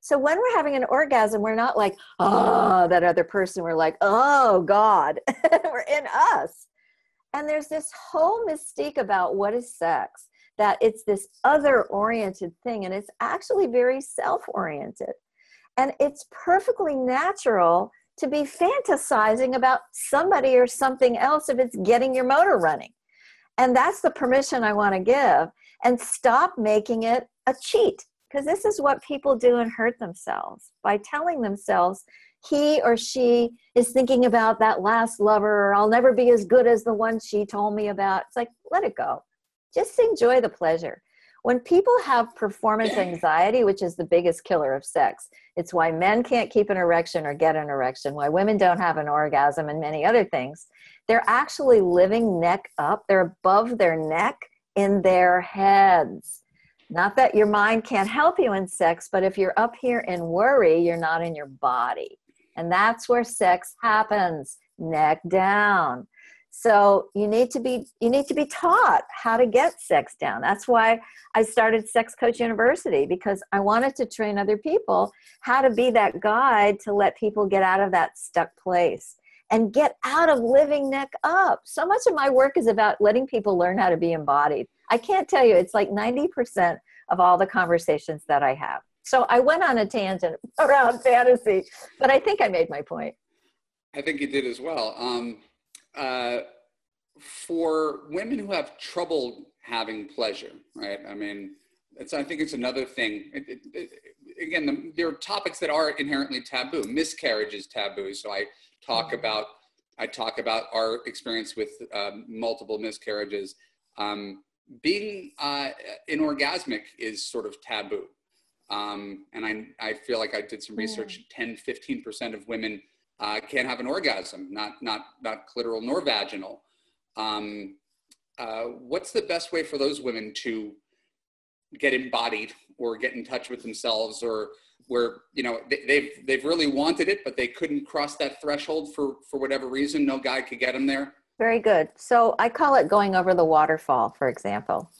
So when we're having an orgasm we're not like oh that other person we're like oh god we're in us and there's this whole mystique about what is sex that it's this other oriented thing and it's actually very self oriented. And it's perfectly natural to be fantasizing about somebody or something else if it's getting your motor running. And that's the permission I want to give. And stop making it a cheat because this is what people do and hurt themselves by telling themselves he or she is thinking about that last lover or I'll never be as good as the one she told me about. It's like, let it go just enjoy the pleasure. When people have performance anxiety, which is the biggest killer of sex, it's why men can't keep an erection or get an erection, why women don't have an orgasm, and many other things. They're actually living neck up, they're above their neck in their heads. Not that your mind can't help you in sex, but if you're up here in worry, you're not in your body. And that's where sex happens neck down. So you need to be you need to be taught how to get sex down. That's why i started sex coach university because i wanted to train other people how to be that guide to let people get out of that stuck place and get out of living neck up. So much of my work is about letting people learn how to be embodied. I can't tell you it's like 90% of all the conversations that i have so i went on a tangent around fantasy but i think i made my point i think you did as well um uh, for women who have trouble having pleasure, right? I mean, it's, I think it's another thing. It, it, it, again, the, there are topics that are inherently taboo. Miscarriage is taboo. So I talk mm-hmm. about, I talk about our experience with um, multiple miscarriages. Um, being uh, inorgasmic is sort of taboo. Um, and I, I feel like I did some research, mm. 10, 15% of women uh, can't have an orgasm, not, not, not clitoral nor vaginal. Um, uh, what's the best way for those women to get embodied or get in touch with themselves or where you know they, they've they've really wanted it but they couldn't cross that threshold for for whatever reason no guy could get them there very good so i call it going over the waterfall for example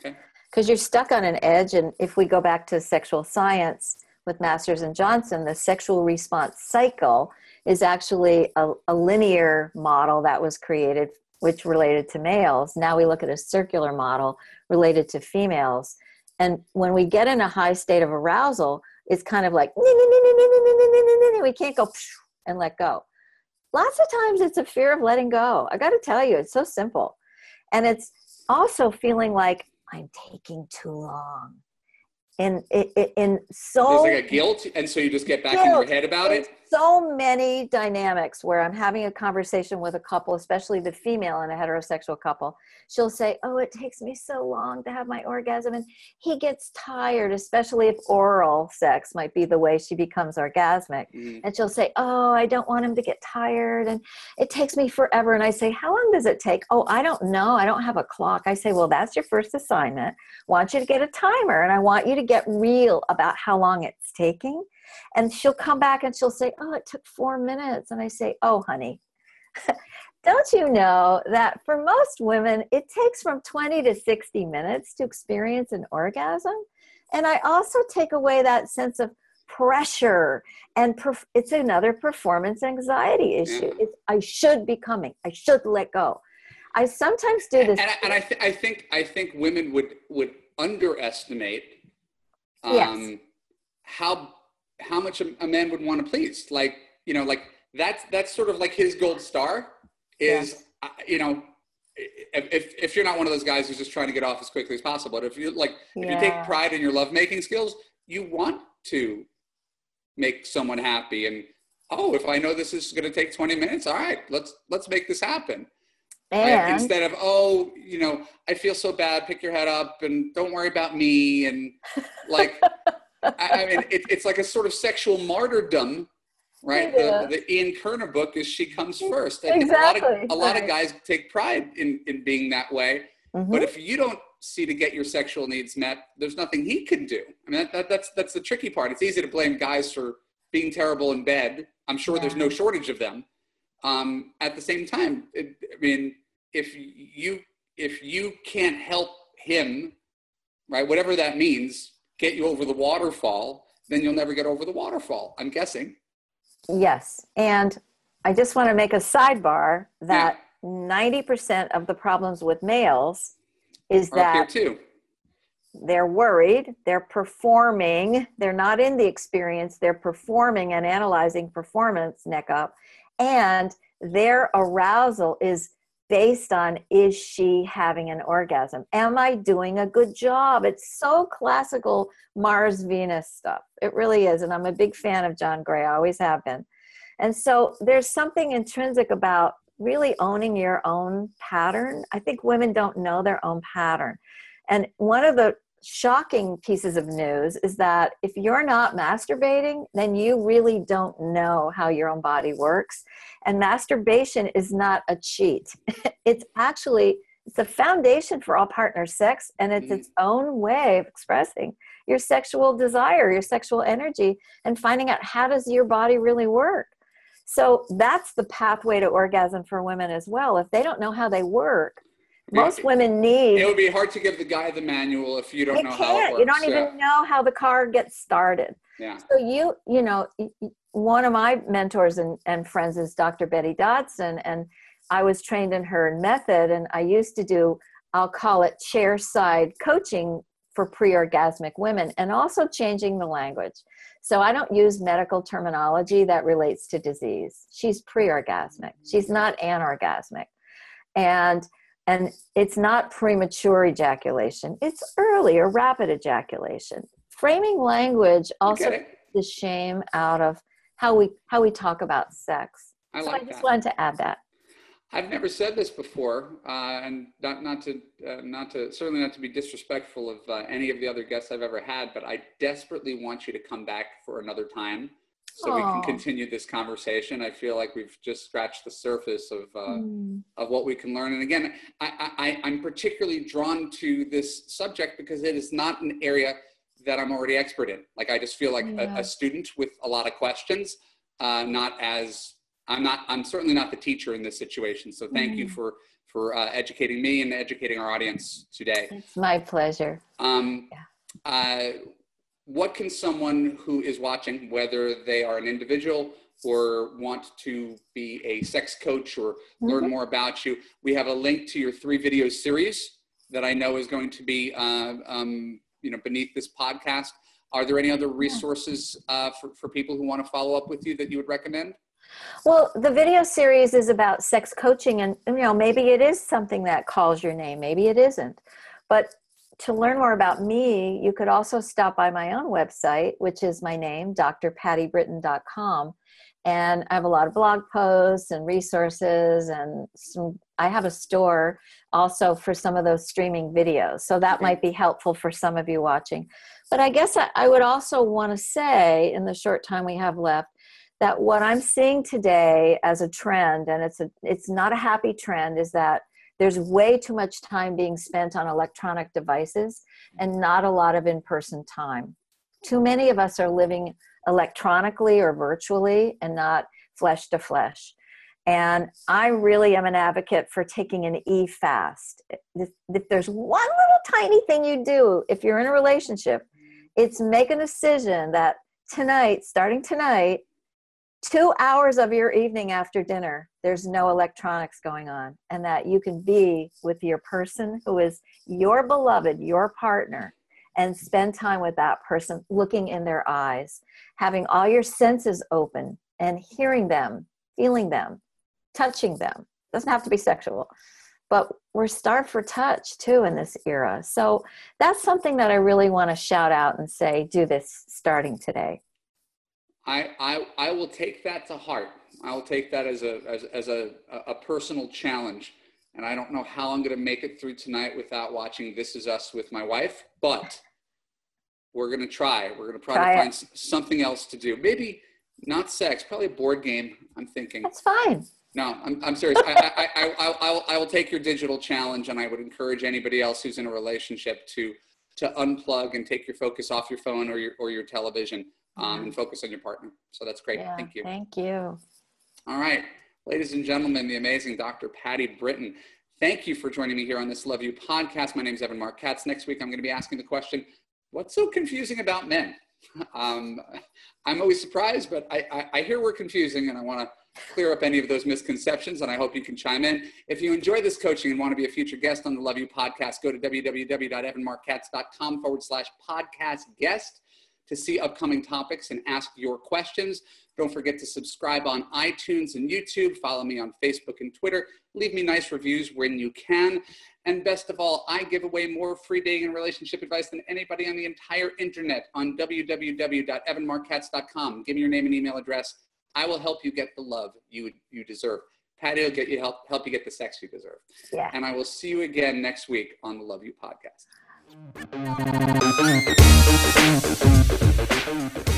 because you're stuck on an edge and if we go back to sexual science with masters and johnson the sexual response cycle is actually a, a linear model that was created which related to males. Now we look at a circular model related to females. And when we get in a high state of arousal it's kind of like we can't go and let go. Lots of times it's a fear of letting go. I got to tell you it's so simple. And it's also feeling like i'm taking too long. In in, in so there's like a guilt? And so you just get back guilt. in your head about it so many dynamics where I'm having a conversation with a couple, especially the female in a heterosexual couple. She'll say, Oh, it takes me so long to have my orgasm. And he gets tired, especially if oral sex might be the way she becomes orgasmic. Mm-hmm. And she'll say, Oh, I don't want him to get tired. And it takes me forever. And I say, How long does it take? Oh, I don't know. I don't have a clock. I say, Well, that's your first assignment. I want you to get a timer and I want you to get real about how long it's taking and she'll come back and she'll say, Oh, it took four minutes. And I say, Oh, honey, don't you know that for most women, it takes from 20 to 60 minutes to experience an orgasm? And I also take away that sense of pressure and perf- it's another performance anxiety issue. It's, I should be coming, I should let go. I sometimes do this. And, I, and I, th- I, think I think women would would underestimate um, yes. how how much a, a man would want to please. Like, you know, like that's, that's sort of like his gold star is, yeah. uh, you know, if, if you're not one of those guys who's just trying to get off as quickly as possible, but if you like, if you take pride in your lovemaking skills, you want to make someone happy. And oh, if I know this is going to take 20 minutes, all right, let's let's make this happen. Right? Instead of oh, you know, I feel so bad. Pick your head up and don't worry about me. And like, I, I mean, it, it's like a sort of sexual martyrdom. Right, Yeah. the, the Ian Kerner book is she comes first. I think a lot Exactly, of a lot of guys take pride in in being that way. Mhm. But if you don't see to get your sexual needs met, there's nothing he can do. I mean, that, that, that's that's the tricky part. It's easy to blame guys for being terrible in bed. I'm sure there's no shortage of them. Um, at the same time, it, I mean, if you if you can't help him, right, whatever that means, get you over the waterfall, then you'll never get over the waterfall. I'm guessing. Yes. And I just want to make a sidebar that 90% of the problems with males is Are that too. they're worried, they're performing, they're not in the experience, they're performing and analyzing performance neck up, and their arousal is based on is she having an orgasm? Am I doing a good job? It's so classical Mars Venus stuff. It really is. And I'm a big fan of John Gray, I always have been. And so there's something intrinsic about really owning your own pattern. I think women don't know their own pattern. And one of the shocking pieces of news is that if you're not masturbating, then you really don't know how your own body works. And masturbation is not a cheat. it's actually it's a foundation for all partner sex and it's Mm. its own way of expressing your sexual desire, your sexual energy and finding out how does your body really work. So that's the pathway to orgasm for women as well. If they don't know how they work. Most women need It would be hard to give the guy the manual if you don't know how it works. you don't yeah. even know how the car gets started yeah. so you you know one of my mentors and, and friends is dr betty dodson and i was trained in her method and i used to do i'll call it chair side coaching for pre-orgasmic women and also changing the language so i don't use medical terminology that relates to disease she's pre-orgasmic she's not anorgasmic and and it's not premature ejaculation. It's early or rapid ejaculation. Framing language also the shame out of how we how we talk about sex. I so like i just that. wanted to add that. I've never said this before, uh, and not not to uh, not to certainly not to be disrespectful of uh, any of the other guests I've ever had, but I desperately want you to come back for another time so we can continue this conversation. I feel like we've just scratched the surface of uh, Mm. of what we can learn. And again, I, I, I'm particularly drawn to this subject because it is not an area that I'm already expert in. Like I just feel like Yeah. a, a student with a lot of questions, uh, not as I'm not. I'm certainly not the teacher in this situation. So thank you Mhm. for for uh, educating me and educating our audience today. it's my pleasure Um, Yeah. uh, what can someone who is watching, whether they are an individual or want to be a sex coach or learn Mhm. more about you, we have a link to your three video series that I know is going to be, uh, um, you know, beneath this podcast. Are there any other resources uh, for, for people who want to follow up with you that you would recommend? Well, the video series is about sex coaching, and you know, maybe it is something that calls your name, maybe it isn't. But to learn more about me, you could also stop by my own website, which is my name, drpattibritton.com. And I have a lot of blog posts and resources, and some, I have a store also for some of those streaming videos. So that might be helpful for some of you watching. But I guess I, I would also want to say, in the short time we have left, that what I'm seeing today as a trend, and it's a it's not a happy trend, is that there's way too much time being spent on electronic devices and not a lot of in-person time. Too many of us are living electronically or virtually and not flesh to flesh. And I really am an advocate for taking an E fast. If there's one little tiny thing you do, if you're in a relationship, it's make a decision that tonight, starting tonight, two hours of your evening after dinner, there's no electronics going on, and that you can be with your person who is your beloved, your partner, and spend time with that person, looking in their eyes, having all your senses open and hearing them, feeling them, touching them. Doesn't have to be sexual. but we're starved for touch too in this era. So that's something that I really want to shout out and say, do this starting today. I, I, I will take that to heart. I will take that as a, as, as a, a personal challenge. And I don't know how I'm going to make it through tonight without watching This Is Us with my wife, but we're going to try. We're going to probably try find it. something else to do. Maybe not sex, probably a board game. I'm thinking. That's fine. No, I'm, I'm serious. I, I, I, I, I'll, I will take your digital challenge, and I would encourage anybody else who's in a relationship to to unplug and take your focus off your phone or your or your television um, and focus on your partner. So that's great. Yeah, thank you. Thank you. All right, ladies and gentlemen, the amazing Dr. Patti Britton. Thank you for joining me here on this Love U podcast. My name is Evan Marc Katz. Next week, I'm going to be asking the question, "What's so confusing about men?" Um, I'm always surprised, but I, I, I hear we're confusing, and I want to clear up any of those misconceptions, and I hope you can chime in. If you enjoy this coaching and want to be a future guest on the Love U podcast, go to www.evanmarckatz.com forward slash podcast guest to see upcoming topics and ask your questions. Don't forget to subscribe on iTunes and YouTube. Follow me on Facebook and Twitter. Leave me nice reviews when you can. And best of all, I give away more free dating and relationship advice than anybody on the entire internet on www.evanmarckatz.com. Give me your name and email address I will help you get the love you you deserve. Patti will get you help help you get the sex you deserve. Yeah. And I will see you again next week on the Love U podcast. Thank you.